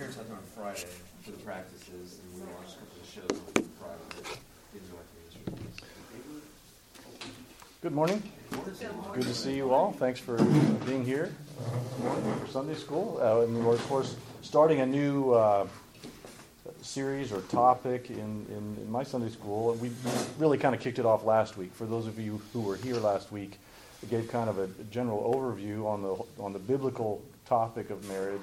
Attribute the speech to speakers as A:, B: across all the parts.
A: parents out there on Friday for the practices, and we watched a couple of shows on Friday didn't
B: Good morning. Good to see you all. Thanks for being here for Sunday school. Uh, and we're, of course, starting a new uh, series or topic in, in, in, my Sunday school. And we really kind of kicked it off last week. For those of you who were here last week, we gave kind of a general overview on the, on the biblical topic of marriage.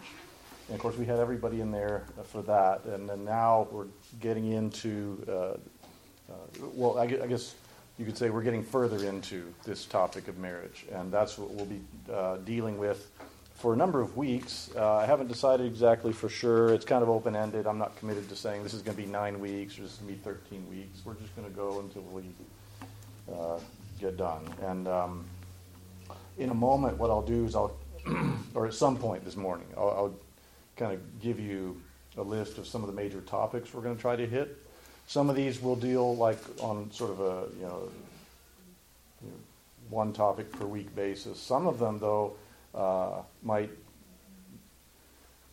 B: And of course, we had everybody in there for that. And then now we're getting into, uh, uh well, I guess you could say we're getting further into this topic of marriage, and that's what we'll be uh, dealing with for a number of weeks. Uh, I haven't decided exactly for sure. It's kind of open ended. I'm not committed to saying this is going to be nine weeks or this is going to be 13 weeks. We're just going to go until we uh, get done. And um, in a moment, what I'll do is I'll, or at some point this morning, I'll, I'll kind of give you a list of some of the major topics we're going to try to hit some of these will deal like on sort of a you know, you know one topic per week basis. Some of them though uh, might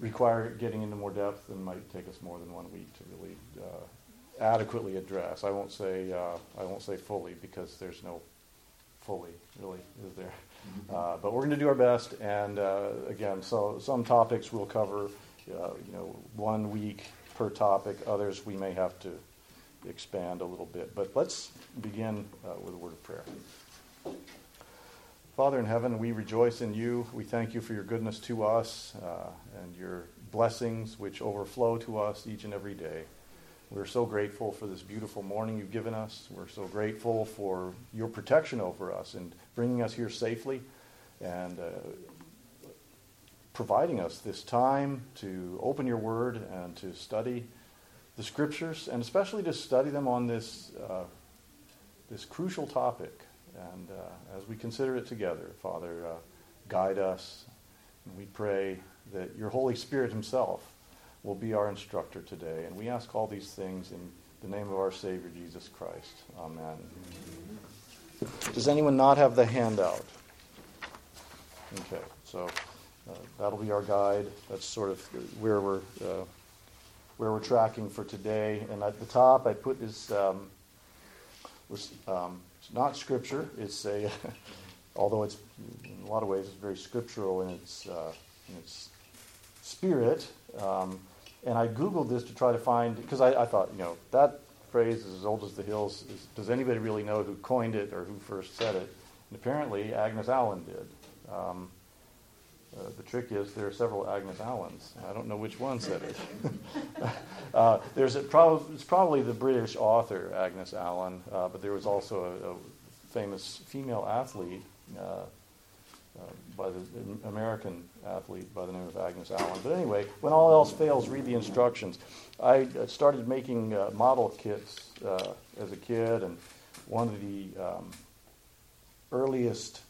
B: require getting into more depth and might take us more than one week to really uh, adequately address. I won't say uh, I won't say fully because there's no fully really is there. Uh, but we're going to do our best, and uh, again, so some topics we'll cover, uh, you know, one week per topic. Others we may have to expand a little bit. But let's begin uh, with a word of prayer. Father in heaven, we rejoice in you. We thank you for your goodness to us uh, and your blessings which overflow to us each and every day. We're so grateful for this beautiful morning you've given us. We're so grateful for your protection over us and bringing us here safely and uh, providing us this time to open your word and to study the scriptures, and especially to study them on this, uh, this crucial topic. And uh, as we consider it together, Father, uh, guide us. And we pray that your Holy Spirit Himself will be our instructor today. And we ask all these things in the name of our Savior, Jesus Christ. Amen. Does anyone not have the handout? Okay, so uh, that'll be our guide. That's sort of where we're uh, where we're tracking for today. And at the top, I put this um, was um, it's not scripture. It's a although it's in a lot of ways it's very scriptural in its uh, in its spirit. Um, and I googled this to try to find because I, I, thought you know that phrase is as old as the hills. Is, does anybody really know who coined it or who first said it? And apparently Agnes Allen did. Um, uh, the trick is there are several Agnes Allens. I don't know which one said it. uh, there's prob- it's probably the British author Agnes Allen, uh, but there was also a, a famous female athlete uh, uh, by the American athlete by the name of Agnes Allen. But anyway, when all else fails, read the instructions. I started making model kits as a kid, and one of the um, earliest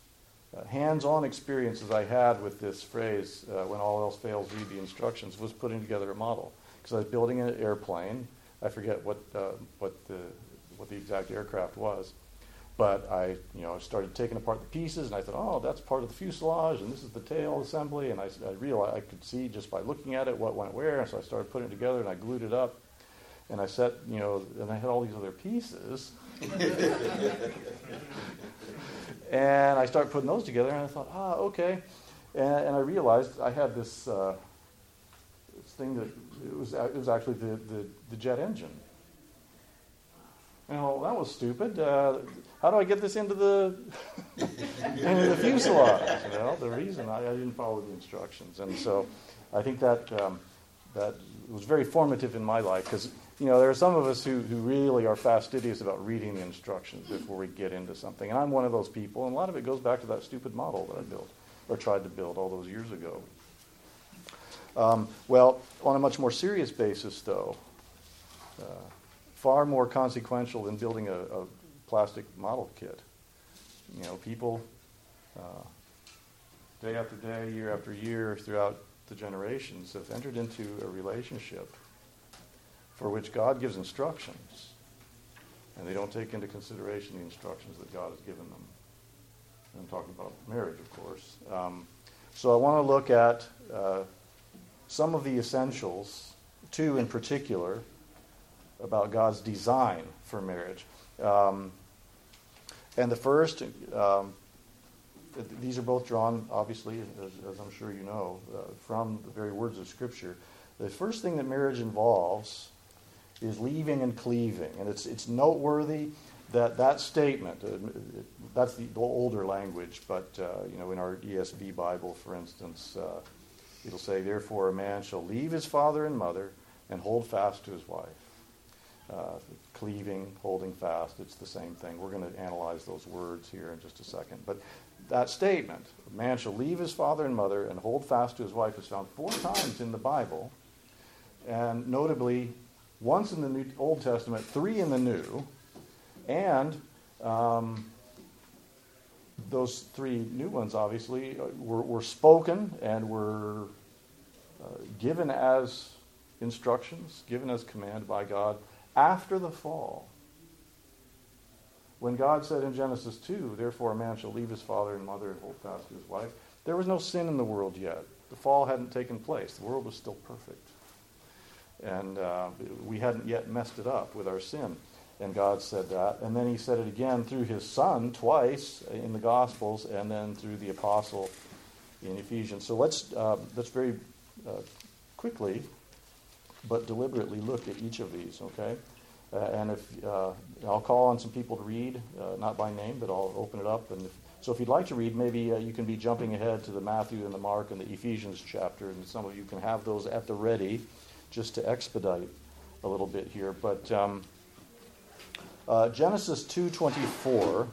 B: uh, hands-on experiences I had with this phrase, uh, when all else fails, read the instructions, was putting together a model. Because I was building an airplane. I forget what, uh, what, the, what the exact aircraft was. But I, you know, started taking apart the pieces, and I thought, oh, that's part of the fuselage, and this is the tail assembly. And I, I realized I could see just by looking at it what went where, and so I started putting it together, and I glued it up. And I set, you know, and I had all these other pieces. And I started putting those together, and I thought, ah, okay. And, and I realized I had this, uh, this thing that it was, it was actually the, the, the jet engine. Well, that was stupid. Uh, how do I get this into the into the fuselage? Well, the reason I, I, didn't follow the instructions, and so I think that um, that was very formative in my life because you know, there are some of us who, who really are fastidious about reading the instructions before we get into something. And I'm one of those people, and a lot of it goes back to that stupid model that I built or tried to build all those years ago. Um, well, on a much more serious basis, though, uh, far more consequential than building a, a, plastic model kit. You know, people, uh, day after day, year after year, throughout the generations, have entered into a relationship for which God gives instructions, and they don't take into consideration the instructions that God has given them. I'm talking about marriage, of course. Um, so I want to look at uh, some of the essentials, two in particular, about God's design for marriage. Um, and the first, um, these are both drawn, obviously, as, as I'm sure you know, uh, from the very words of Scripture. The first thing that marriage involves is leaving and cleaving. And it's, it's noteworthy that that statement, uh, that's the older language, but uh, you know, in our ESV Bible, for instance, uh, it'll say, "Therefore, a man shall leave his father and mother and hold fast to his wife." Uh, cleaving, holding fast, it's the same thing. We're going to analyze those words here in just a second. But that statement, man shall leave his father and mother and hold fast to his wife," is found four times in the Bible, and notably once in the New, Old Testament, three in the New, and um, those three new ones, obviously, uh, were, were spoken and were uh, given as instructions, given as command by God after the fall. When God said in Genesis 2, therefore a man shall leave his father and mother and hold fast to his wife, there was no sin in the world yet. The fall hadn't taken place. The world was still perfect. And uh, we hadn't yet messed it up with our sin. And God said that. And then he said it again through his son twice in the Gospels and then through the apostle in Ephesians. So let's, uh, let's very uh, quickly but deliberately look at each of these, okay? Uh, and if uh, I'll call on some people to read, uh, not by name, but I'll open it up. And if, so if you'd like to read, maybe uh, you can be jumping ahead to the Matthew and the Mark and the Ephesians chapter, and some of you can have those at the ready just to expedite a little bit here. But um, uh, Genesis 2:24.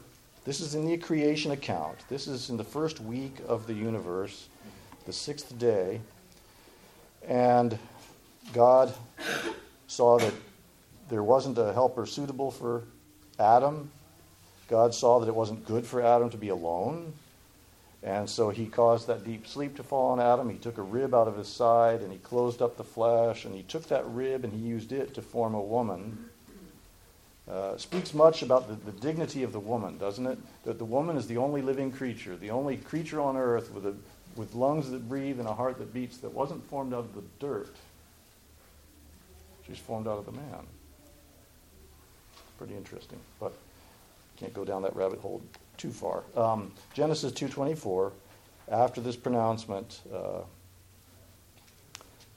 B: This is in the creation account. This is in the first week of the universe, the sixth day, and God saw that there wasn't a helper suitable for Adam. God saw that it wasn't good for Adam to be alone. And so he caused that deep sleep to fall on Adam. He took a rib out of his side and he closed up the flesh and he took that rib and he used it to form a woman. Uh, speaks much about the, the dignity of the woman, doesn't it? That the woman is the only living creature, the only creature on earth with, a, with lungs that breathe and a heart that beats that wasn't formed out of the dirt. She's formed out of the man. Pretty interesting, but can't go down that rabbit hole too far. Um, Genesis 2:24, after this pronouncement, uh,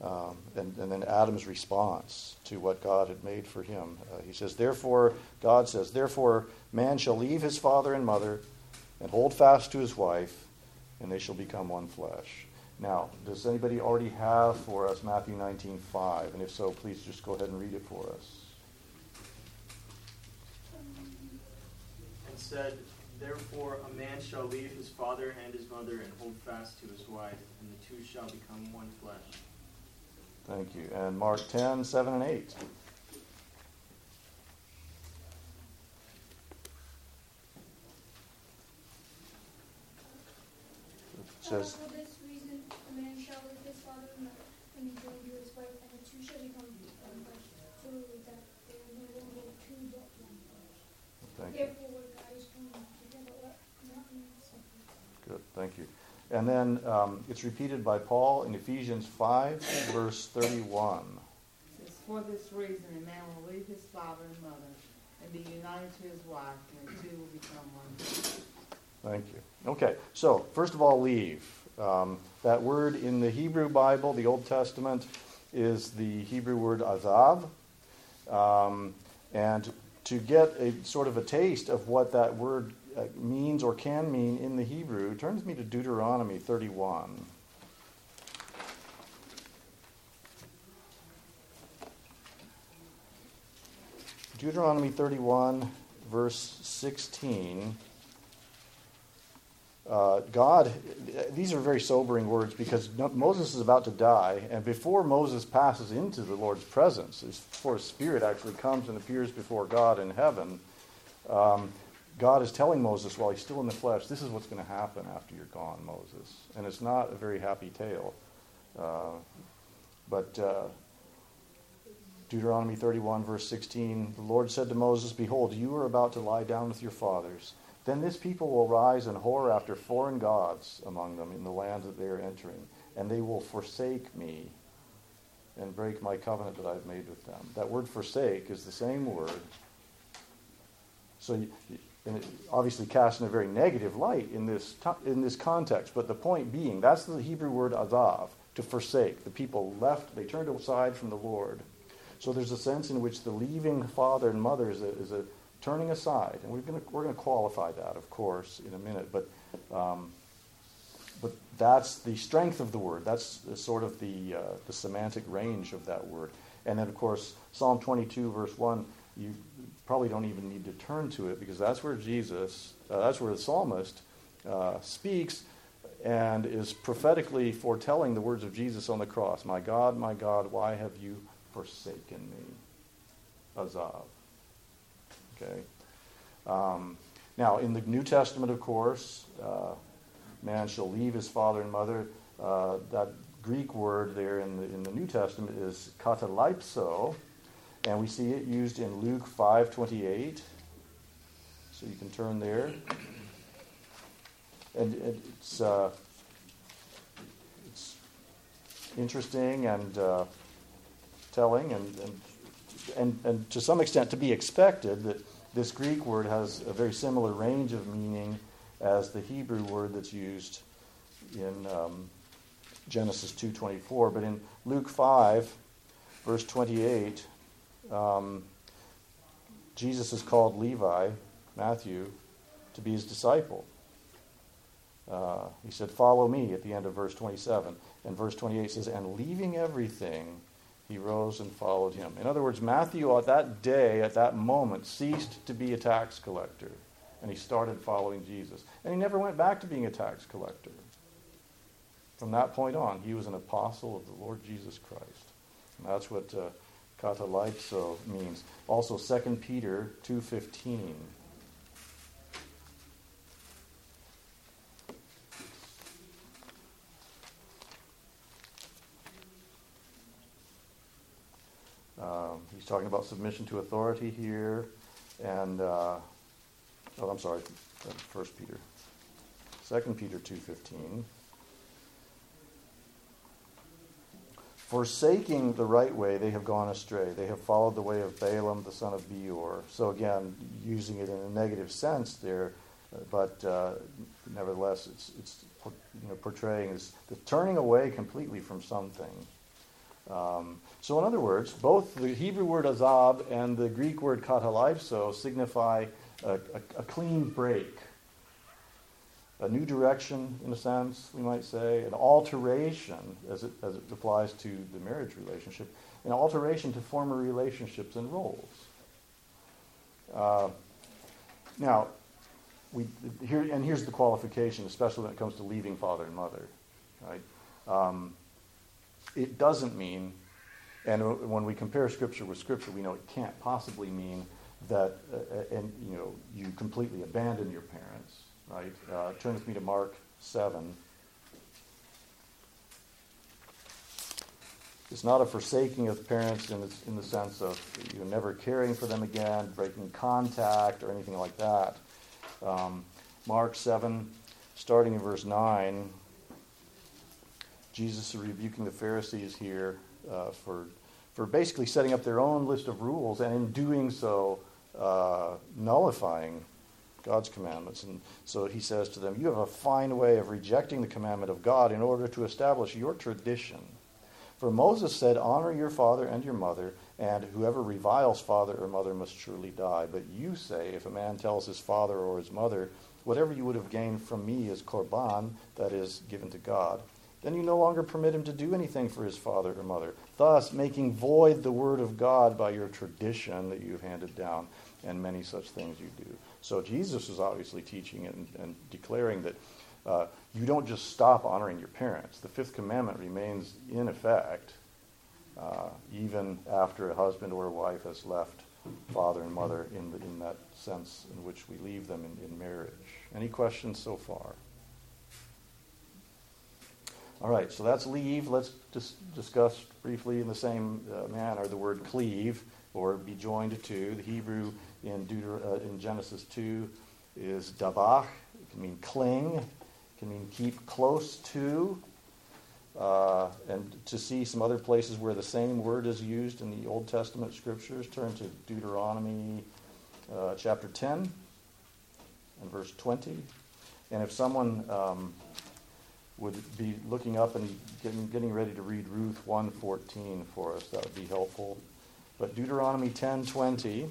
B: um, and, and, then Adam's response to what God had made for him. Uh, he says, Therefore, God says, Therefore, man shall leave his father and mother and hold fast to his wife, and they shall become one flesh. Now, does anybody already have for us Matthew 19:5? And if so, please just go ahead and read it for us.
C: And said, Therefore, a man shall leave his father and his mother and hold fast to his wife, and the two shall become one flesh.
B: Thank you. And Mark 10, 7 and 8. It
D: says, For this reason, a man shall leave his father and mother, and be joined to his wife, and the two shall become one flesh. So that they are no longer two but one flesh.
B: Thank you.
D: Therefore, God is joined together, let not man separate.
B: Good, thank you. And then um, it's repeated by Paul in Ephesians 5, verse 31.
E: It's for this reason a man will leave his father and mother and be united to his wife, and the two will become one.
B: Thank you. Okay, so first of all, leave. Um, that word in the Hebrew Bible, the Old Testament, is the Hebrew word azav. Um, and to get a sort of a taste of what that word means or can mean in the Hebrew turns me to Deuteronomy 31. Deuteronomy 31, verse 16. Uh, God, these are very sobering words because Moses is about to die, and before Moses passes into the Lord's presence, before his spirit actually comes and appears before God in heaven, um, God is telling Moses while he's still in the flesh, this is what's going to happen after you're gone, Moses. And it's not a very happy tale. Uh, but uh, Deuteronomy 31, verse 16 the Lord said to Moses, Behold, you are about to lie down with your fathers. Then this people will rise and whore after foreign gods among them in the land that they are entering, and they will forsake me. and break my covenant that I've made with them. That word forsake is the same word. So, you, and obviously cast in a very negative light in this, in this context. But the point being, that's the Hebrew word azav, to forsake. The people left, they turned aside from the Lord. So there's a sense in which the leaving father and mother is a, is a turning aside. And we're going we're gonna qualify that, of course, in a minute. But, um, but that's the strength of the word. That's sort of the, uh, the semantic range of that word. And then, of course, Psalm 22, verse 1, you probably don't even need to turn to it because that's where Jesus, uh, that's where the psalmist uh, speaks and is prophetically foretelling the words of Jesus on the cross. My God, my God, why have you forsaken me? Azav. Okay. Um, now, in the New Testament, of course, uh, man shall leave his father and mother. Uh, that Greek word there in the, in the New Testament is katalypso, and we see it used in Luke 5:28. So you can turn there. And it's, uh, it's interesting and uh, telling, and, and, and, and to some extent to be expected that this Greek word has a very similar range of meaning as the Hebrew word that's used in um, Genesis 2:24. But in Luke 5, verse 28, um, Jesus is called Levi, Matthew, to be his disciple. Uh, he said, Follow me at the end of verse 27. And verse 28 says, And leaving everything, he rose and followed him. In other words, Matthew at that day, at that moment, ceased to be a tax collector. And he started following Jesus. And he never went back to being a tax collector. From that point on, he was an apostle of the Lord Jesus Christ. And that's what uh, katalypso means. Also 2 Peter 2.15. Um, he's talking about submission to authority here, and uh, oh, I'm sorry, First Peter, Second Peter two fifteen. Forsaking the right way, they have gone astray. They have followed the way of Balaam, the son of Beor. So, again, using it in a negative sense there, but uh, nevertheless, it's, it's you know, portraying as the turning away completely from something. Um, so, in other words, both the Hebrew word azab and the Greek word katalypso signify a, a, a clean break a new direction, in a sense, we might say, an alteration as it, as it applies to the marriage relationship, an alteration to former relationships and roles. Uh, now, we, here, and here's the qualification, especially when it comes to leaving father and mother. Right? Um, it doesn't mean, and when we compare Scripture with Scripture, we know it can't possibly mean that, uh, and you know, you completely abandon your parents right? Uh, turn with me to Mark 7. It's not a forsaking of parents in the, in the sense of you know, never caring for them again, breaking contact, or anything like that. Um, Mark 7, starting in verse 9, Jesus is rebuking the Pharisees here uh, for, for basically setting up their own list of rules, and in doing so, uh, nullifying God's commandments. And so he says to them, You have a fine way of rejecting the commandment of God in order to establish your tradition. For Moses said, Honor your father and your mother, and whoever reviles father or mother must surely die. But you say, If a man tells his father or his mother, Whatever you would have gained from me is korban, that is, given to God, then you no longer permit him to do anything for his father or mother, thus making void the word of God by your tradition that you've handed down, and many such things you do. So Jesus is obviously teaching and, and declaring that uh, you don't just stop honoring your parents. The fifth commandment remains in effect uh, even after a husband or a wife has left father and mother in, the, in that sense in which we leave them in, in marriage. Any questions so far? All right, so that's leave. Let's just discuss briefly in the same uh, manner the word cleave or be joined to. The Hebrew in, Deuter- uh, in Genesis 2 is dabach. It can mean cling. It can mean keep close to. uh, and to see some other places where the same word is used in the Old Testament scriptures, turn to Deuteronomy uh, chapter 10 and verse 20. And if someone um, would be looking up and getting, getting ready to read Ruth 1.14 for us, that would be helpful. But Deuteronomy 10.20,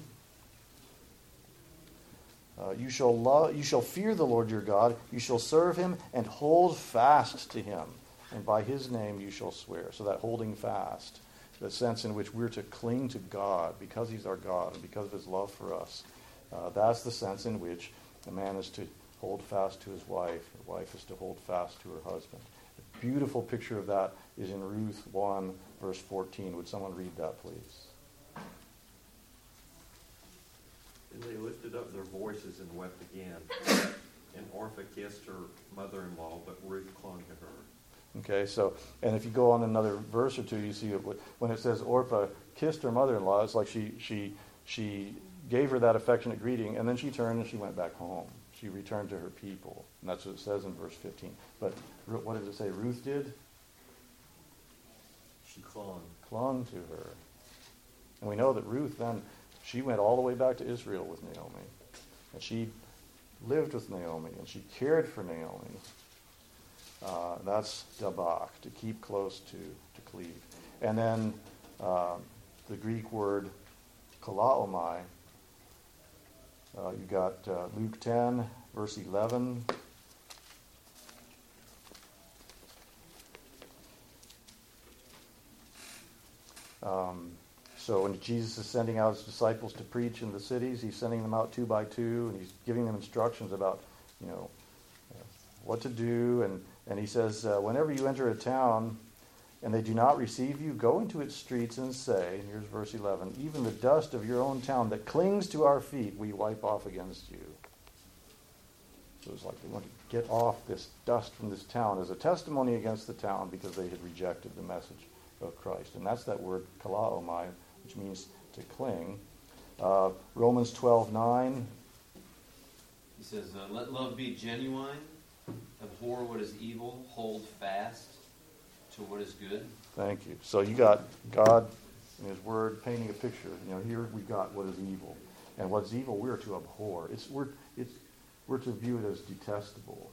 B: uh, you shall love, you shall fear the Lord your God, you shall serve him and hold fast to him, and by his name you shall swear. So that holding fast, the sense in which we're to cling to God because he's our God and because of his love for us, uh, that's the sense in which a man is to hold fast to his wife, the wife is to hold fast to her husband. A beautiful picture of that is in Ruth 1, verse 14. Would someone read that, please?
F: And they lifted up their voices and wept again. And Orpah kissed her mother-in-law, but Ruth clung to her.
B: Okay, so, and if you go on another verse or two, you see it, when it says Orpah kissed her mother-in-law, it's like she, she, she gave her that affectionate greeting, and then she turned and she went back home. She returned to her people. And that's what it says in verse 15. But what does it say Ruth did?
F: She clung.
B: Clung to her. And we know that Ruth then, she went all the way back to Israel with Naomi. And she lived with Naomi, and she cared for Naomi. Uh, that's dabak, to keep close to, to cleave. And then uh, the Greek word kollaomai, uh, you got uh, Luke 10, verse 11. Um, so when Jesus is sending out his disciples to preach in the cities, he's sending them out two by two, and he's giving them instructions about, you know, what to do. And, and he says, uh, whenever you enter a town and they do not receive you, go into its streets and say, and here's verse 11, even the dust of your own town that clings to our feet, we wipe off against you. So it's like they want to get off this dust from this town as a testimony against the town because they had rejected the message of Christ. And that's that word kollaomai, which means to cling. Uh, Romans 12, 9.
A: He says, uh, let love be genuine, abhor what is evil, hold fast to what is good.
B: Thank you. So you got God in His Word painting a picture. You know, here we've got what is evil, and what's evil we're to abhor. It's we're it's we're to view it as detestable.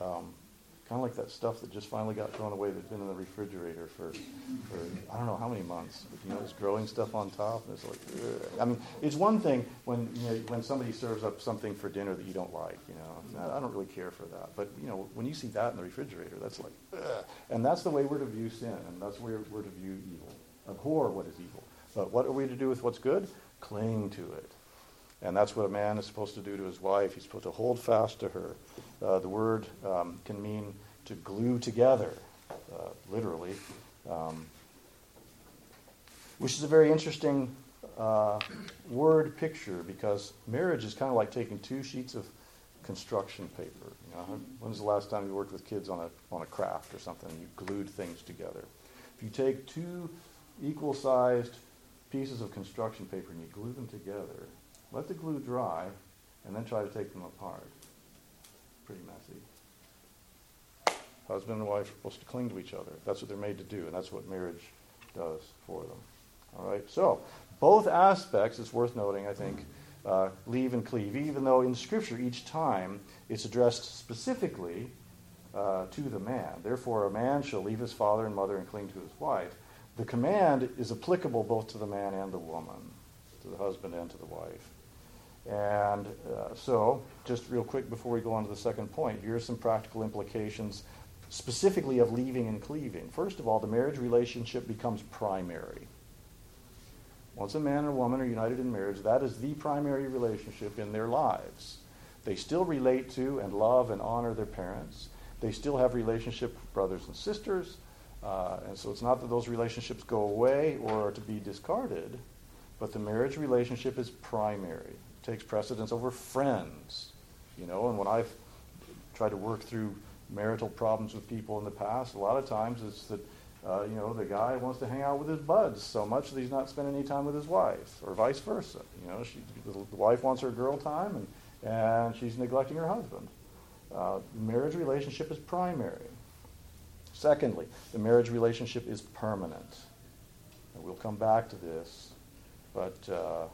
B: Um, kind of like that stuff that just finally got thrown away that's been in the refrigerator for, for I don't know how many months. But, you know, it's growing stuff on top, and it's like, ugh. I mean, it's one thing when you know when somebody serves up something for dinner that you don't like. You know, I don't really care for that. But you know, when you see that in the refrigerator, that's like, ugh. and that's the way we're to view sin, and that's way we're to view evil. Abhor what is evil. But what are we to do with what's good? Cling to it. And that's what a man is supposed to do to his wife. He's supposed to hold fast to her. Uh, the word um, can mean to glue together, uh, literally, um, which is a very interesting uh, word picture because marriage is kind of like taking two sheets of construction paper. You know, when's the last time you worked with kids on a, on a craft or something and you glued things together? If you take two equal sized pieces of construction paper and you glue them together, let the glue dry, and then try to take them apart. Pretty messy. Husband and wife are supposed to cling to each other. That's what they're made to do, and that's what marriage does for them. All right. So both aspects, it's worth noting, I think, uh, leave and cleave. Even though in Scripture each time it's addressed specifically uh, to the man. Therefore, a man shall leave his father and mother and cling to his wife. The command is applicable both to the man and the woman, to the husband and to the wife. And uh, so, just real quick before we go on to the second point, here are some practical implications specifically of leaving and cleaving. First of all, the marriage relationship becomes primary. Once a man and a woman are united in marriage, that is the primary relationship in their lives. They still relate to and love and honor their parents. They still have relationship with brothers and sisters. Uh, and so it's not that those relationships go away or are to be discarded, but the marriage relationship is primary takes precedence over friends. You know, and when I've tried to work through marital problems with people in the past, a lot of times it's that uh, you know the guy wants to hang out with his buds so much that he's not spending any time with his wife, or vice versa. You know, she, the wife wants her girl time, and and she's neglecting her husband. Uh, marriage relationship is primary. Secondly, the marriage relationship is permanent. And we'll come back to this, but uh,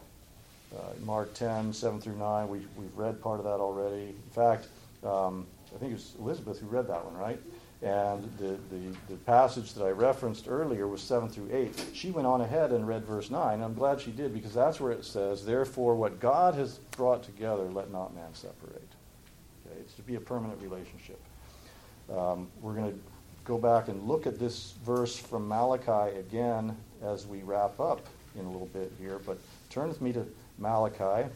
B: Mark 10, 7 through 9, we, we've read part of that already. In fact, um, I think it was Elizabeth who read that one, right? And the, the, the, passage that I referenced earlier was 7 through 8. She went on ahead and read verse 9. I'm glad she did because that's where it says, Therefore, what God has brought together, let not man separate. Okay? It's to be a permanent relationship. Um, we're going to go back and look at this verse from Malachi again as we wrap up in a little bit here. But turn with me to Malachi.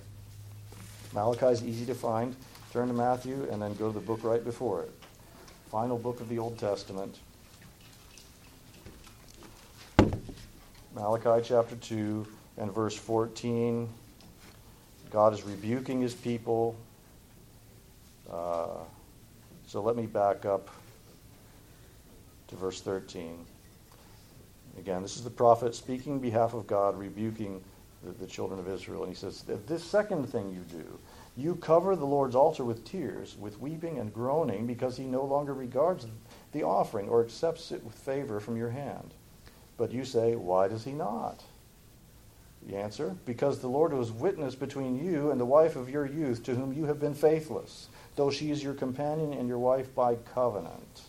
B: Malachi is easy to find. Turn to Matthew and then go to the book right before it final book of the Old Testament. Malachi chapter 2 and verse 14. God is rebuking his people. Uh, so let me back up to verse 13. Again, this is the prophet speaking behalf of God, rebuking the, the children of Israel. And he says, This second thing you do, you cover the Lord's altar with tears, with weeping and groaning, because he no longer regards the offering or accepts it with favor from your hand. But you say, Why does he not? The answer Because the Lord was witness between you and the wife of your youth, to whom you have been faithless, though she is your companion and your wife by covenant.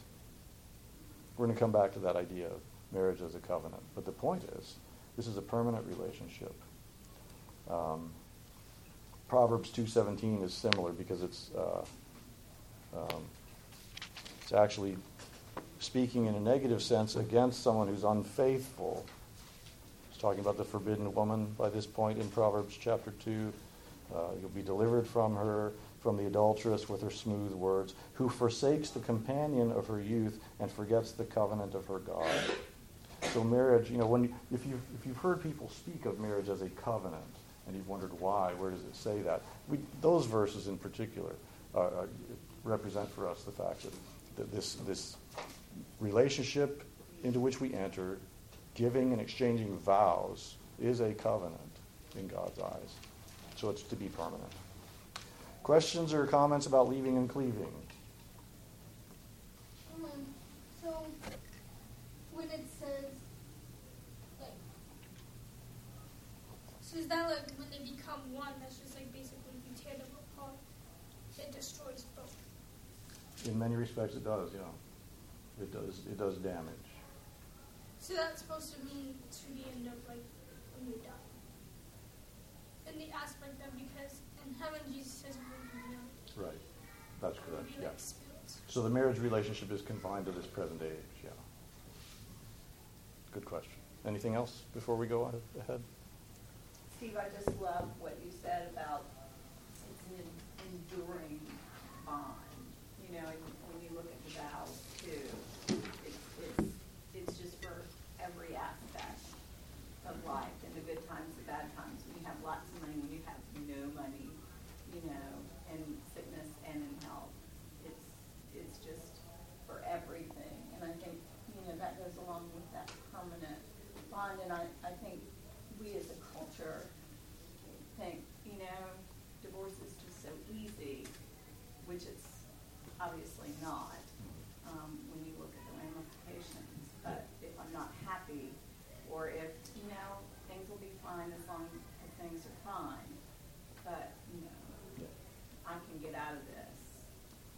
B: We're going to come back to that idea of marriage as a covenant. But the point is, this is a permanent relationship. Um, Proverbs 2.17 is similar because it's, uh, um, it's actually speaking in a negative sense against someone who's unfaithful. It's talking about the forbidden woman by this point in Proverbs chapter 2. Uh, you'll be delivered from her, from the adulteress with her smooth words, who forsakes the companion of her youth and forgets the covenant of her God. So marriage, you know, when if you if you've heard people speak of marriage as a covenant, and you've wondered why. Where does it say that? We, those verses in particular uh, uh, represent for us the fact that, that this, this relationship into which we enter, giving and exchanging vows, is a covenant in God's eyes. So it's to be permanent. Questions or comments about leaving and cleaving?
D: Um, so when it says So is that like when they become one, that's just like basically you tear them apart, it destroys both?
B: In many respects, it does. Yeah, it does. It does damage.
D: So that's supposed to mean to the end of like when you die. In the aspect of because in heaven Jesus says young.
B: Right. That's correct. Yeah.
D: like.
B: So the marriage relationship is confined to this present age. Yeah. Good question. Anything else before we go ahead?
G: Steve, I just love what you said about it's an enduring bond. You know, and when you look at the vows too, it's, it's, it's just for every aspect of life, and the good times, the bad times, when you have lots of money, when you have no money, you know, and sickness and in health. It's, it's just for everything. And I think, you know, that goes along with that permanent bond. And I, I think we as a culture think, you know, divorce is just so easy, which it's obviously not um, when you look at the ramifications. But if I'm not happy, or if, you know, things will be fine as long as things are fine, but, you know, I can get out of this.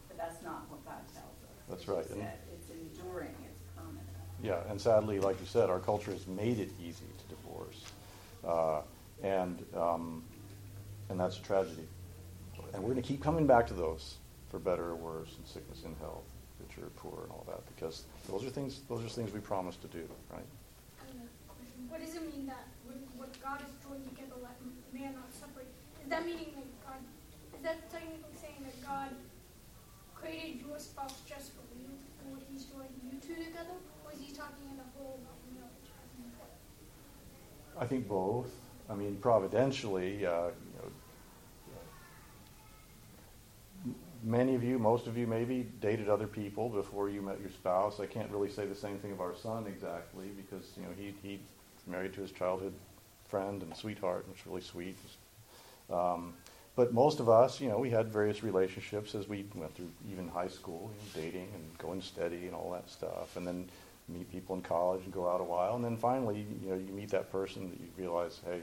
G: But that's not what God tells us.
B: That's right.
G: Said it's enduring, it's permanent.
B: Yeah, and sadly, like you said, our culture has made it easy to divorce. Uh, and, um, and that's a tragedy. And we're going to keep coming back to those, for better or worse, and sickness and health, rich or poor, and all that, because those are things, those are things we promised to do, right?
D: What does it mean that when what God is joined together, let man not separate? Is that meaning that God? Is that technically saying that God created your spouse just for you, and what He's joined you two together, or is He talking in a whole about marriage?
B: I think both. I mean, providentially, uh, you know, many of you, most of you maybe, dated other people before you met your spouse. I can't really say the same thing of our son exactly because you know he he married to his childhood friend and sweetheart, and it's really sweet. Um, but most of us, you know, we had various relationships as we went through even high school, you know, dating and going steady and all that stuff, and then meet people in college and go out a while, and then finally, you know, you meet that person that you realize, hey,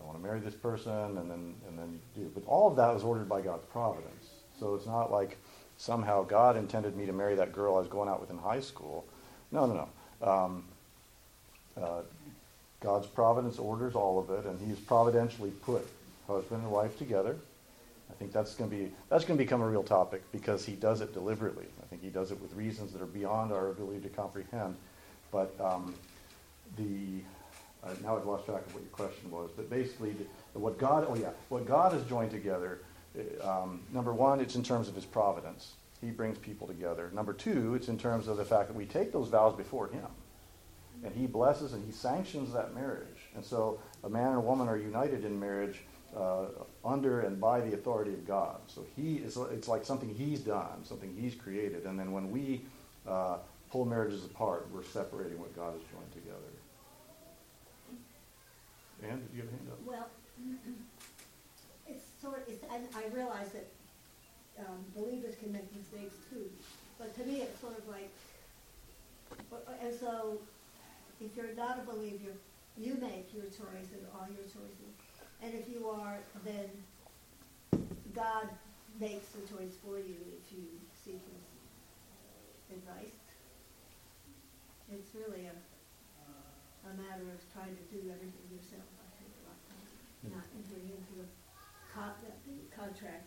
B: I want to marry this person, and then and then you do. But all of that was ordered by God's providence. So it's not like somehow God intended me to marry that girl I was going out with in high school. No, no, no. Um, uh, God's providence orders all of it, and He's providentially put husband and wife together. I think that's going to be that's going to become a real topic because He does it deliberately. I think He does it with reasons that are beyond our ability to comprehend. But um, the uh, now I've lost track of what your question was, but basically, the, what God oh yeah, what God has joined together. Uh, Um, number one, it's in terms of His providence. He brings people together. Number two, it's in terms of the fact that we take those vows before Him and he blesses and he sanctions that marriage. And so a man and a woman are united in marriage uh, under and by the authority of God. So he is, it's like something he's done, something he's created. And then when we uh, pull marriages apart, we're separating what God has joined together. Ann, did you have a hand up?
H: Well, sort, and I realize that um, believers can make mistakes too, but to me, it's sort of like, but as though if you're not a believer, you make your choice and all your choices, and if you are, then God makes the choice for you if you seek His advice. It's really a a matter of trying to do everything yourself, I think, a lot of times, not entering into con- the contract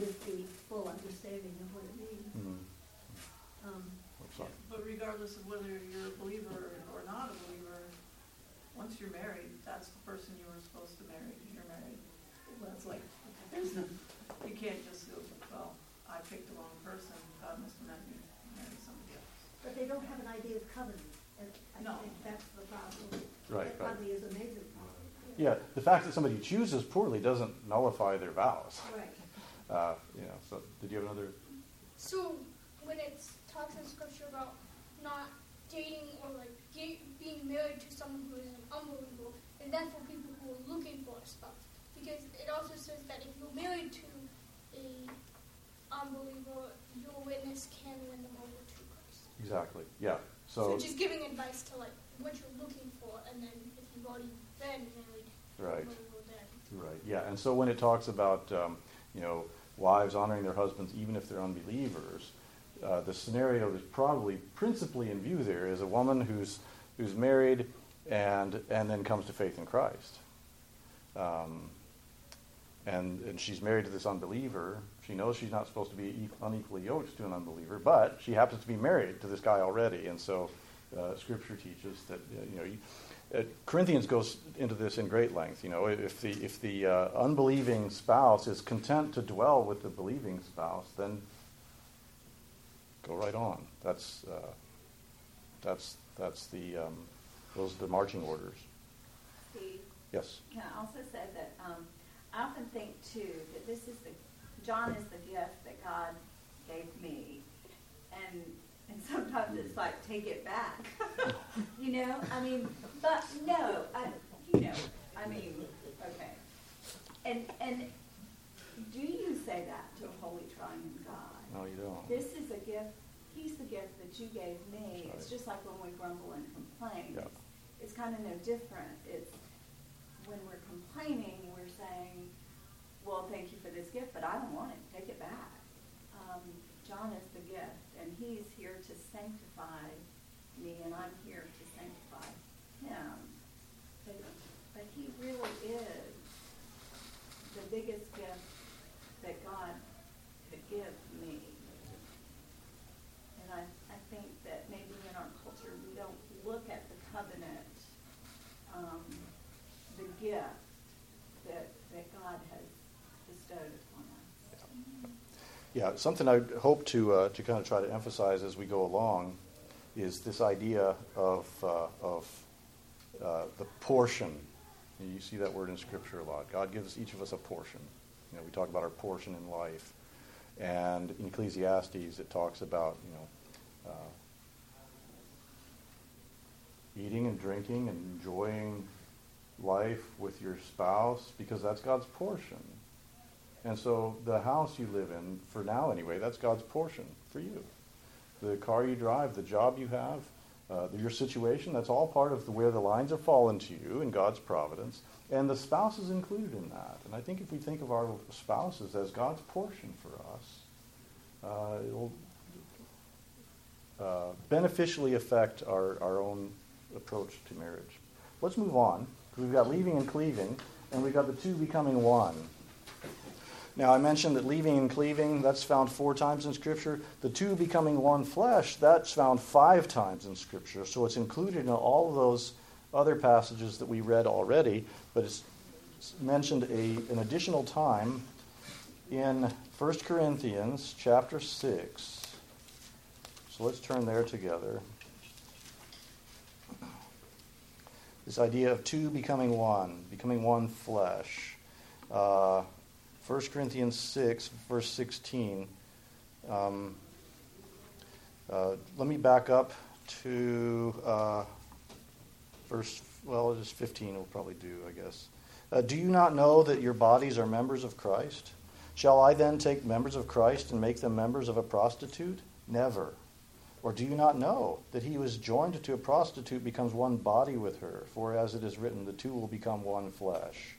H: with the full understanding of what it means.
B: Mm.
H: Um,
B: I'm sorry.
I: But regardless of whether you're a believer or not a believer, once you're married, that's the person you were supposed to marry, because you're married.
H: well,
I: It's like, there's no, you can't just go, well, I picked the wrong person, God must have meant me to marry somebody else.
H: But they don't have an idea of covenant, and
I: No.
H: I think that's the problem.
B: Right,
H: That
B: right.
H: probably is a major problem.
B: Yeah, the fact that somebody chooses poorly doesn't nullify their vows.
H: Right.
B: Uh, you know, so did you have another?
D: So when it talks in scripture about not dating or like being married to someone who is an unbeliever, and that's for people who are looking for a spouse. Because it also says that if you're married to a unbeliever, your witness can win them over to Christ.
B: Exactly. Yeah.
D: So,
B: So
D: just giving advice to like what you're looking for, and then if you've already been married, to a
B: Right. Right. Yeah. And so when it talks about um, you know wives honoring their husbands even if they're unbelievers, uh, the scenario that's probably principally in view there is a woman who's who's married and and then comes to faith in Christ. Um, and, and she's married to this unbeliever. She knows she's not supposed to be unequally yoked to an unbeliever, but she happens to be married to this guy already. And so uh, Scripture teaches that, you know, you, uh, Corinthians goes into this in great length. You know, if the, if the uh, unbelieving spouse is content to dwell with the believing spouse, then go right on. That's, uh, that's, that's the, um, those are the marching orders.
G: Steve,
B: Yes.
G: can I also say that, um, I often think too, that this is the, John is the gift that God gave me. And, and sometimes it's like, take it back. You know, I mean, but no, I, you know, I mean, okay. And, and do you say that to a holy triune God?
B: No, you don't.
G: This is a gift, he's the gift that you gave me.
B: That's
G: It's just like when we grumble and complain.
B: Yeah.
G: It's kind of no different. It's, when we're complaining, we're saying, well, thank you for this gift, but I don't want it, take it back. Um, John is and he's here to sanctify me, and I'm here to sanctify him. But, but he really is the biggest gift that God could give me. And I, I think that maybe in our culture, we don't look at the covenant, um, the gift that, that God has bestowed upon us.
B: Yeah, something I hope to uh, to kind of try to emphasize as we go along is this idea of uh, of uh, the portion. You see that word in Scripture a lot. God gives each of us a portion. You know, we talk about our portion in life, and in Ecclesiastes it talks about you know uh, eating and drinking and enjoying life with your spouse because that's God's portion. And so the house you live in, for now anyway, that's God's portion for you. The car you drive, the job you have, uh, your situation, that's all part of the, where the lines have fallen to you in God's providence. And the spouse is included in that. And I think if we think of our spouses as God's portion for us, uh, it'll uh, beneficially affect our, our own approach to marriage. Let's move on. We've got leaving and cleaving, and we've got the two becoming one. Now, I mentioned that leaving and cleaving, that's found four times in Scripture. The two becoming one flesh, that's found five times in Scripture. So it's included in all of those other passages that we read already, but it's mentioned a, an additional time in 1 Corinthians chapter 6. So let's turn there together. This idea of two becoming one, becoming one flesh. Uh, 1 Corinthians 6, verse 16. Um, uh, let me back up to uh, verse, well, just 15 will probably do, I guess. Uh, do you not know that your bodies are members of Christ? Shall I then take members of Christ and make them members of a prostitute? Never. Or do you not know that he who is joined to a prostitute becomes one body with her? For as it is written, the two will become one flesh.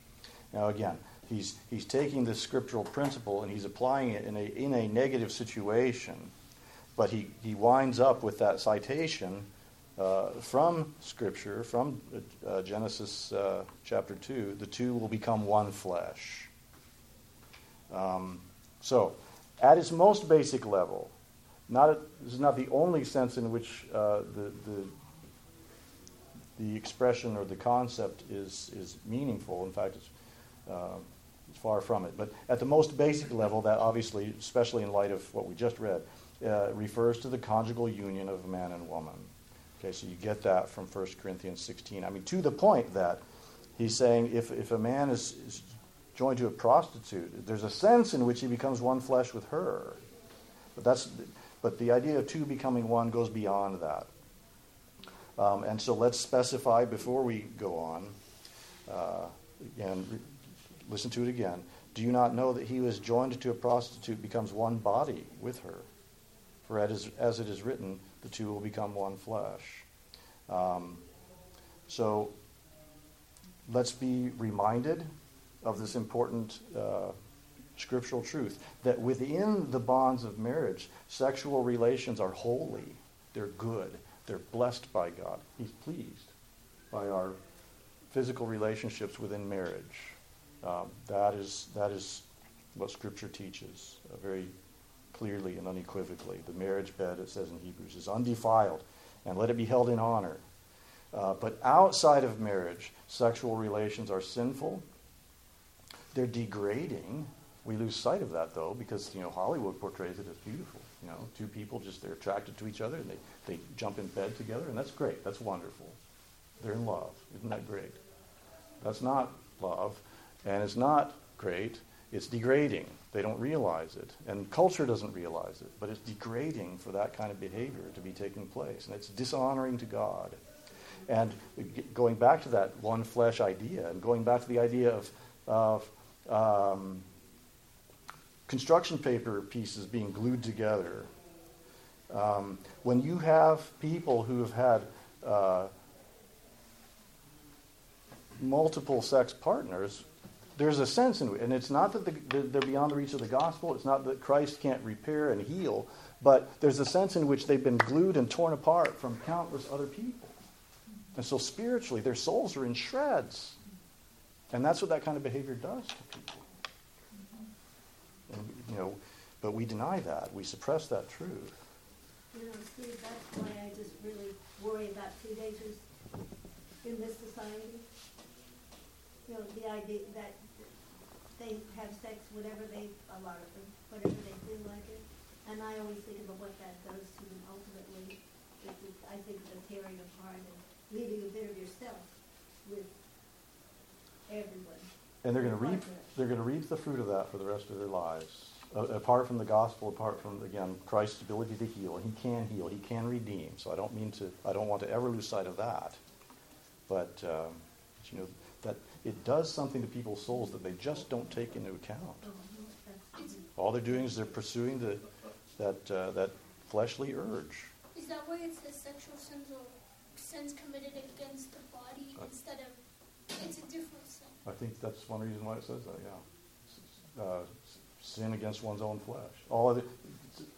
B: Now, again, he's, he's taking this scriptural principle and he's applying it in a, in a negative situation. But he, he winds up with that citation uh, from Scripture, from uh, Genesis uh, chapter 2 the two will become one flesh. Um, so, at its most basic level, not this is not the only sense in which uh, the, the, the expression or the concept is, is meaningful. In fact, it's uh, far from it. But at the most basic level, that obviously, especially in light of what we just read, uh, refers to the conjugal union of man and woman. Okay, so you get that from 1 Corinthians 16. I mean, to the point that he's saying if, if a man is, is joined to a prostitute, there's a sense in which he becomes one flesh with her. But that's but the idea of two becoming one goes beyond that. Um, and so let's specify before we go on, uh, re- listen to it again. Do you not know that he who is joined to a prostitute becomes one body with her? For as, as it is written, the two will become one flesh. Um, so let's be reminded of this important uh, scriptural truth that within the bonds of marriage, sexual relations are holy, they're good, they're blessed by God. He's pleased by our physical relationships within marriage. Um, that is that is what Scripture teaches uh, very clearly and unequivocally. The marriage bed, it says in Hebrews, is undefiled, and let it be held in honor. Uh, but outside of marriage, sexual relations are sinful. They're degrading. We lose sight of that though, because you know Hollywood portrays it as beautiful. You know, two people just they're attracted to each other and they, they jump in bed together, and that's great. That's wonderful. They're in love. Isn't that great? That's not love, and it's not great. It's degrading. They don't realize it, and culture doesn't realize it. But it's degrading for that kind of behavior to be taking place, and it's dishonoring to God. And going back to that one flesh idea, and going back to the idea of, of um, construction paper pieces being glued together. Um, when you have people who have had uh, multiple sex partners, there's a sense in it, and it's not that the, they're beyond the reach of the gospel. It's not that Christ can't repair and heal, but there's a sense in which they've been glued and torn apart from countless other people. And so spiritually, their souls are in shreds. And that's what that kind of behavior does to people. And, you know, but we deny that. We suppress that truth.
H: You know, Steve, that's why I just really worry about teenagers in this society. You know, the idea that they have sex whatever they, a lot of them, whatever they feel like it. And I always think about what that does to them ultimately. It's, it's, I think a tearing apart and leaving a bit of yourself with everyone.
B: And they're going to reap they're going to reap the fruit of that for the rest of their lives. Uh, apart from the gospel, apart from again Christ's ability to heal, he can heal, he can redeem. So I don't mean to, I don't want to ever lose sight of that. But um, you know, it does something to people's souls that they just don't take into account. All they're doing is they're pursuing the, that, uh, that fleshly urge.
D: Is that why it says sexual sins or sins committed against the body
B: Uh,
D: instead of it's a different sin?
B: I think that's one reason why it says that, yeah. Uh, sin against one's own flesh. All other,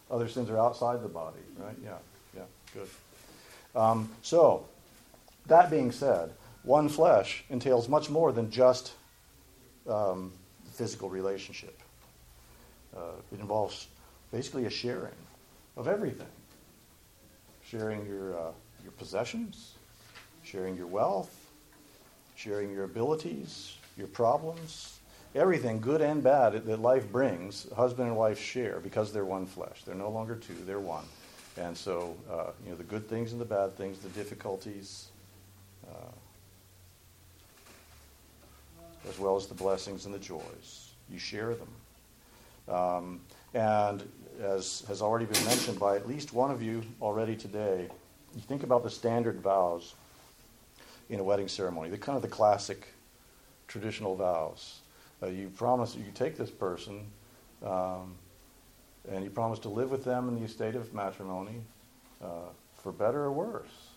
B: other sins are outside the body, right? Yeah, yeah, good. Um, so, that being said, one flesh entails much more than just um, physical relationship. Uh, it involves basically a sharing of everything. Sharing your, uh, your possessions, sharing your wealth, sharing your abilities, your problems, everything, good and bad, that life brings, husband and wife share because they're one flesh. They're no longer two, they're one. And so, uh, you know, the good things and the bad things, the difficulties, uh, as well as the blessings and the joys. You share them. Um, and as has already been mentioned by at least one of you already today, you think about the standard vows in a wedding ceremony, the kind of the classic traditional vows. Uh, you promise you take this person, um, and you promise to live with them in the estate of matrimony, uh, for better or worse.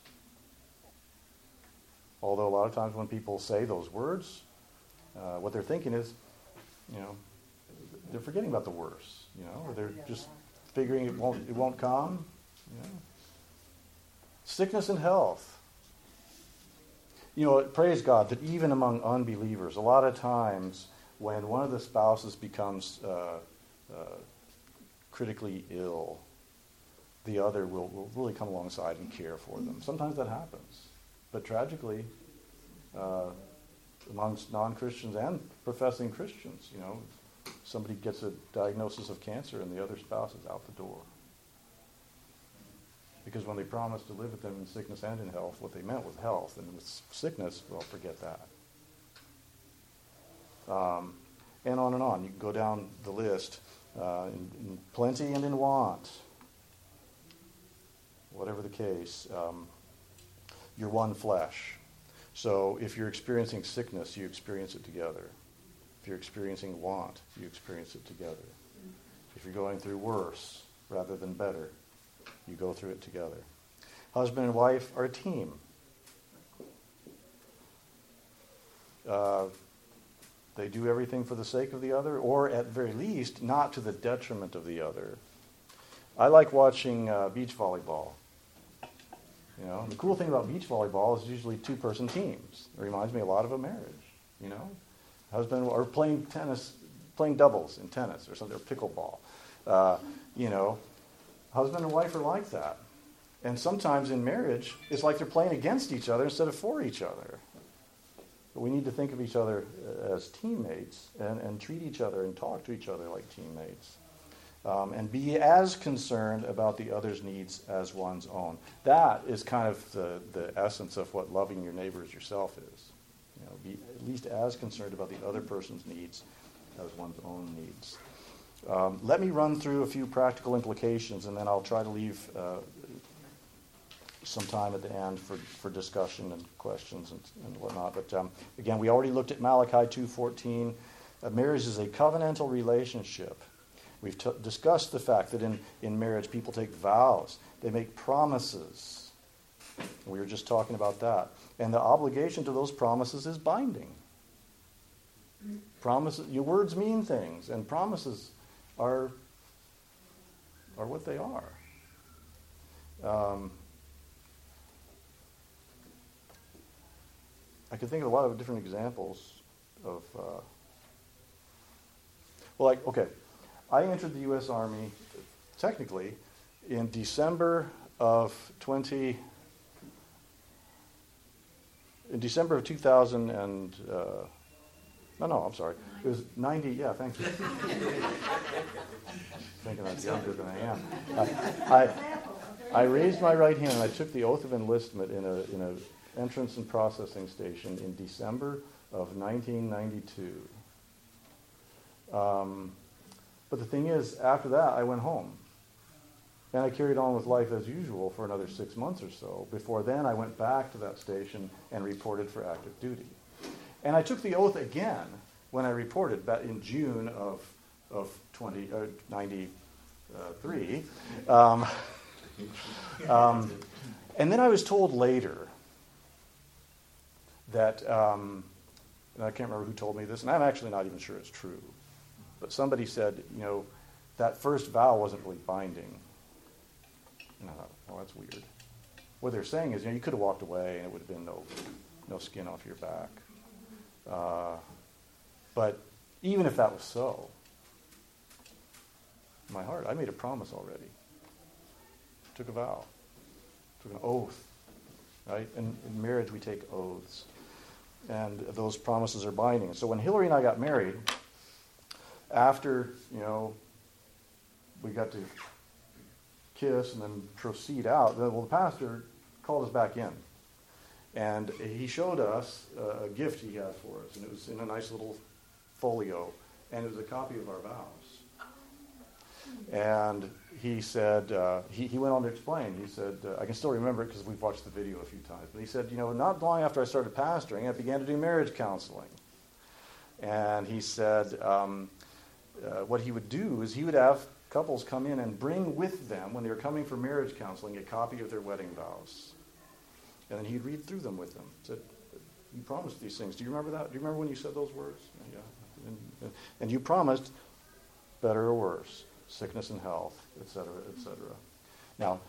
B: Although a lot of times when people say those words, uh, what they're thinking is, you know, they're forgetting about the worse, you know, or they're just figuring it won't it won't come. You know. Sickness and health. You know, praise God that even among unbelievers, a lot of times when one of the spouses becomes uh, uh, critically ill, the other will, will really come alongside and care for them. Sometimes that happens. But tragically, uh, amongst non Christians and professing Christians, you know, somebody gets a diagnosis of cancer and the other spouse is out the door. Because when they promised to live with them in sickness and in health, what they meant was health. And with sickness, well, forget that. Um, and on and on. You can go down the list uh, in, in, plenty and in want. Whatever the case, um, you're one flesh. So if you're experiencing sickness, you experience it together. If you're experiencing want, you experience it together. If you're going through worse rather than better, you go through it together. Husband and wife are a team. Uh, they do everything for the sake of the other, or at very least, not to the detriment of the other. I like watching uh, beach volleyball. You know, the cool thing about beach volleyball is usually two-person teams. It reminds me a lot of a marriage. You know, husband or playing tennis, playing doubles in tennis or something, or pickleball. Uh, you know, husband and wife are like that. And sometimes in marriage, it's like they're playing against each other instead of for each other. But we need to think of each other as teammates and, and treat each other and talk to each other like teammates. Um, and be as concerned about the other's needs as one's own. That is kind of the, the essence of what loving your neighbor as yourself is. You know, be at least as concerned about the other person's needs as one's own needs. Um, let me run through a few practical implications, and then I'll try to leave uh, some time at the end for, for discussion and questions and, and whatnot. But um, again, we already looked at Malachi 2.14. Uh, marriage is a covenantal relationship. We've t- discussed the fact that in, in marriage people take vows, they make promises. We were just talking about that. And the obligation to those promises is binding. Promises, your words mean things, and promises are, are what they are. Um, I can think of a lot of different examples of. Uh, well, like, okay, I entered the U.S. Army technically in December of 20. In December of 2000 and. Uh, no, no, I'm sorry. It was 90, yeah, thank you. Thinking I'm younger than I am. Uh, I, I raised my right hand and I took the oath of enlistment in a, in a entrance and processing station in December of 1992. Um, but the thing is, after that, I went home. And I carried on with life as usual for another six months or so. Before then, I went back to that station and reported for active duty. And I took the oath again when I reported back in June of, of 20, uh, 93. Um, um, and then I was told later that, um, and I can't remember who told me this, and I'm actually not even sure it's true, but somebody said, you know, that first vow wasn't really binding. And I thought, well, that's weird. What they're saying is, you know, you could have walked away and it would have been no, no skin off your back. Uh, but even if that was so, my heart, I made a promise already. Took a vow. Took an oath. Right? And in marriage, we take oaths. And those promises are binding. So when Hillary and I got married, after, you know, we got to kiss and then proceed out, well, the pastor called us back in. And he showed us a gift he had for us. And it was in a nice little folio. And it was a copy of our vows. And he said, uh, he, he went on to explain. He said, uh, I can still remember it because we've watched the video a few times. But he said, you know, not long after I started pastoring, I began to do marriage counseling. And he said, um, uh, what he would do is he would have couples come in and bring with them, when they were coming for marriage counseling, a copy of their wedding vows. And then he'd read through them with them. Said, You promised these things. Do you remember that? Do you remember when you said those words? Yeah. And, and you promised better or worse, sickness and health, etc., etc. Now,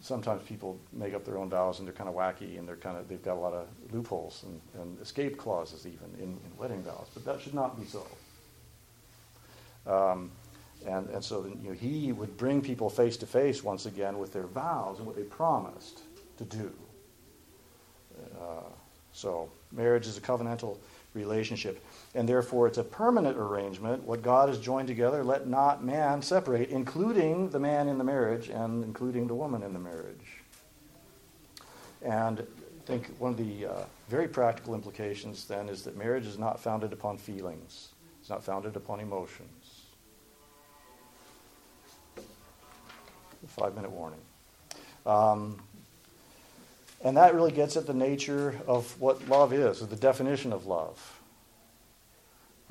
B: sometimes people make up their own vows and they're kind of wacky and they're kind of they've got a lot of loopholes and, and escape clauses even in, in, wedding vows, but that should not be so. Um, and, and so you know, he would bring people face to face once again with their vows and what they promised to do. Uh, so marriage is a covenantal relationship. And therefore, it's a permanent arrangement. What God has joined together, let not man separate, including the man in the marriage and including the woman in the marriage. And I think one of the uh, very practical implications then is that marriage is not founded upon feelings, it's not founded upon emotions. Five minute warning. Um, and that really gets at the nature of what love is, or the definition of love.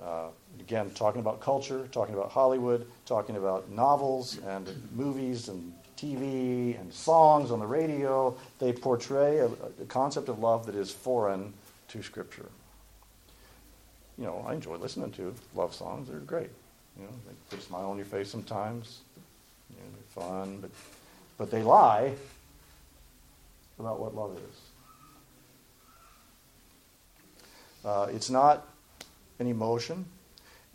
B: Uh, again, talking about culture, talking about Hollywood, talking about novels and movies and TV and songs on the radio, they portray a, a concept of love that is foreign to Scripture. You know, I enjoy listening to love songs; they're great. You know, they put a smile on your face sometimes. Fun, but but they lie about what love is. Uh, it's not an emotion,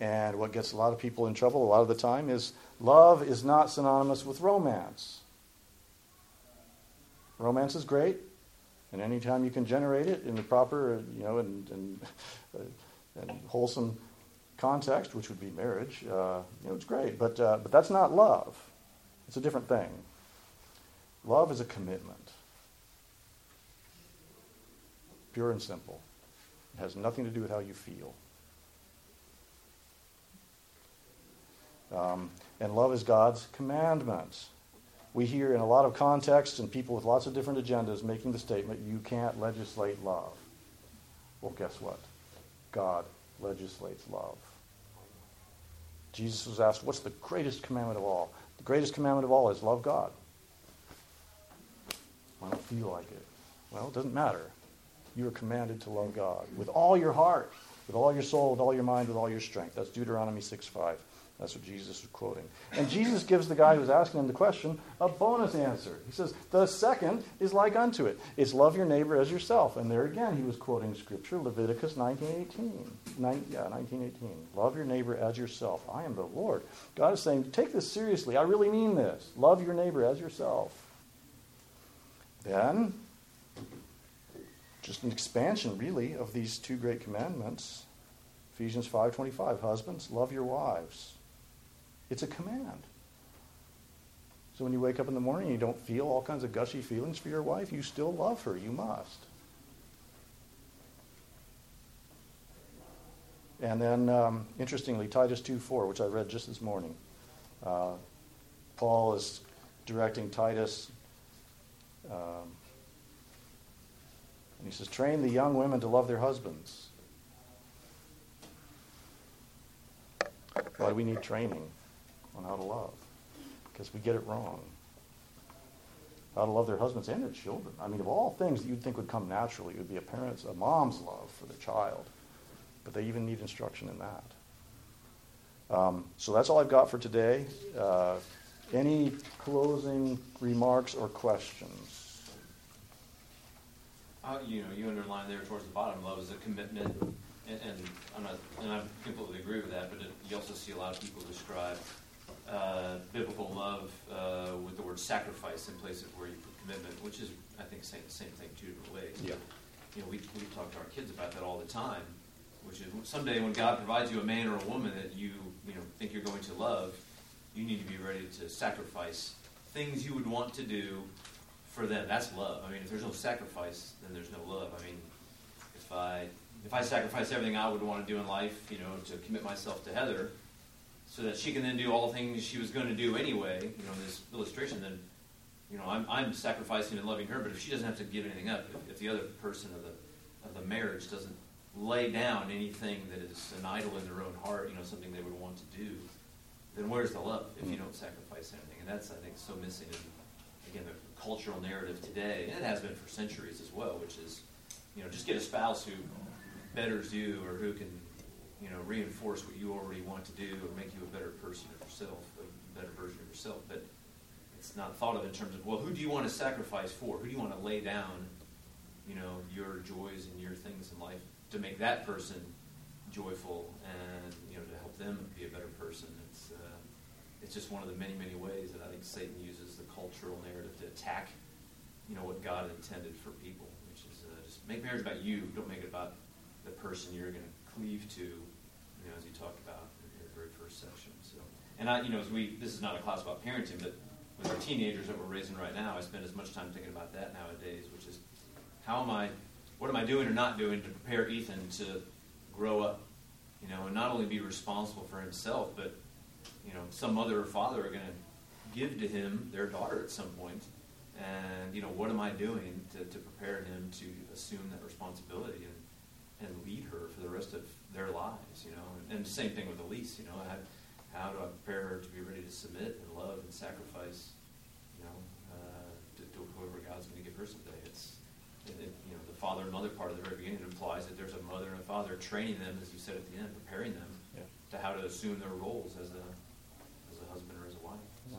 B: and what gets a lot of people in trouble a lot of the time is love is not synonymous with romance. Romance is great, and anytime you can generate it in the proper, you know, and, and, uh, and wholesome context, which would be marriage, uh, you know, it's great. But uh, but that's not love. It's a different thing. Love is a commitment. Pure and simple. It has nothing to do with how you feel. Um, and love is God's commandments. We hear in a lot of contexts and people with lots of different agendas making the statement, you can't legislate love. Well, guess what? God legislates love. Jesus was asked, What's the greatest commandment of all? The greatest commandment of all is love God. I don't feel like it. Well, it doesn't matter. You are commanded to love God with all your heart, with all your soul, with all your mind, with all your strength. That's Deuteronomy 6 5. That's what Jesus is quoting. And Jesus gives the guy who's asking him the question a bonus answer. He says, The second is like unto it. It's love your neighbor as yourself. And there again, he was quoting scripture, Leviticus 19.18. Nine, yeah, 19.18. Love your neighbor as yourself. I am the Lord. God is saying, Take this seriously. I really mean this. Love your neighbor as yourself. Then, just an expansion, really, of these two great commandments. Ephesians 5.25, husbands, love your wives it's a command. So when you wake up in the morning and you don't feel all kinds of gushy feelings for your wife, you still love her. You must. And then, um, interestingly, Titus 2.4, which I read just this morning. Uh, Paul is directing Titus, um, and he says, train the young women to love their husbands. Why do we need training? On how to love, because we get it wrong. How to love their husbands and their children. I mean, of all things that you'd think would come naturally, it would be a parent's, a mom's love for their child. But they even need instruction in that. Um, so that's all I've got for today. Uh, any closing remarks or questions?
A: Uh, you know, you underline there towards the bottom, love is a commitment, and, and I'm not, and I completely agree with that. But it, you also see a lot of people describe uh, biblical love uh, with the word sacrifice in place of where you put commitment, which is, I think, saying the same thing two different ways.
B: Yeah.
A: You know, we we talk to our kids about that all the time, which is someday when God provides you a man or a woman that you you know think you're going to love, you need to be ready to sacrifice things you would want to do for them. That's love. I mean, if there's no sacrifice, then there's no love. I mean, if I if I sacrifice everything I would want to do in life, you know, to commit myself to Heather, so that she can then do all the things she was going to do anyway, you know, in this illustration, then you know, I'm, I'm sacrificing and loving her, but if she doesn't have to give anything up, if, if the other person of the of the marriage doesn't lay down anything that is an idol in their own heart, you know, something they would want to do, then where's the love if you mm. don't sacrifice anything? And that's, I think, so missing in, again, the cultural narrative today, and it has been for centuries as well, which is, you know, just get a spouse who betters you or who can, you know, reinforce what you already want to do or make you a better person of yourself, a better version of yourself. But it's not thought of in terms of, well, who do you want to sacrifice for? Who do you want to lay down, you know, your joys and your things in life to make that person joyful and, you know, to help them be a better person? It's, uh, it's just one of the many, many ways that I think Satan uses the cultural narrative to attack, you know, what God intended for people, which is uh, just make marriage about you. Don't make it about the person you're going to cleave to, you know, as you talked about in your very first section. So, and I, you know, as we, this is not a class about parenting, but with our teenagers that we're raising right now, I spend as much time thinking about that nowadays, which is how am I, what am I doing or not doing to prepare Ethan to grow up, you know, and not only be responsible for himself, but you know, some mother or father are going to give to him their daughter at some point, and you know, what am I doing to, to prepare him to assume that responsibility and, and lead her for the rest of their lives, you know, and, and same thing with Elise, you know, I, how do I prepare her to be ready to submit and love and sacrifice, you know, uh, to, to whoever God's going to give her someday? It's, it, it, you know, the father and mother part of the very beginning implies that there's a mother and a father training them, as you said at the end, preparing them
B: Yeah.
A: to how to assume their roles as a as a husband or as a wife. So.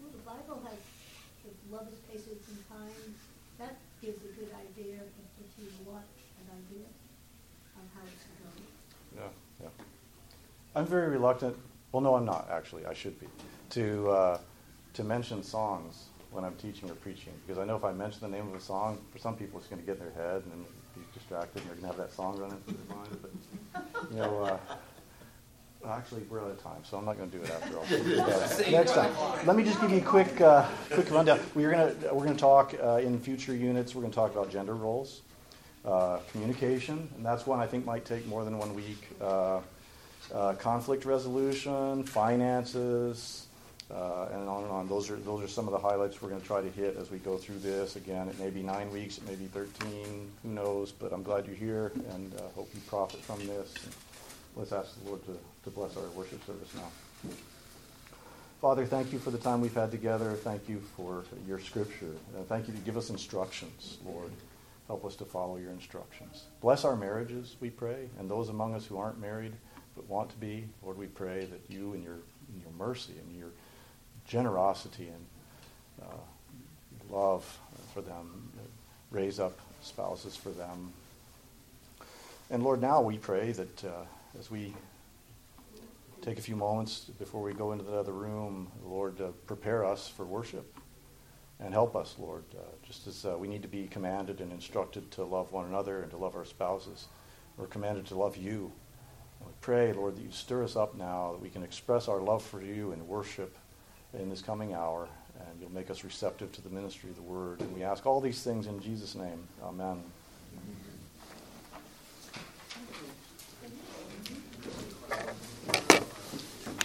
H: Well, the Bible has, the love is patient and kind. That gives a good idea, if if you want an idea on how it's going.
B: Yeah, yeah. I'm very reluctant. Well, no, I'm not actually. I should be to uh, to mention songs when I'm teaching or preaching because I know if I mention the name of a song, for some people it's going to get in their head and be distracted and they're going to have that song running through their mind. But you know, uh, actually we're out of time, so I'm not going to do it after all. Uh, next time, let me just give you a quick uh, quick rundown. We're going to we're going to talk uh, in future units. We're going to talk about gender roles uh, communication, and that's one I think might take more than one week. Uh, conflict resolution, finances, uh, and on and on. Those are those are some of the highlights we're going to try to hit as we go through this. Again, it may be nine weeks, it may be thirteen, who knows? But I'm glad you're here, and uh, hope you profit from this. Let's ask the Lord to, to bless our worship service now. Father, thank you for the time we've had together. Thank you for your scripture. Thank you to give us instructions, Lord. Help us to follow your instructions. Bless our marriages, we pray, and those among us who aren't married but want to be. Lord, we pray that you, and your, in your mercy and your generosity and uh, love for them, raise up spouses for them. And Lord, now we pray that uh, as we take a few moments before we go into the other room, Lord, uh, prepare us for worship. And help us, Lord, uh, just as uh, we need to be commanded and instructed to love one another and to love our spouses. We're commanded to love you. Pray, Lord, that you stir us up now, that we can express our love for you in worship in this coming hour, and you'll make us receptive to the ministry of the word. And we ask all these things in Jesus' name. Amen.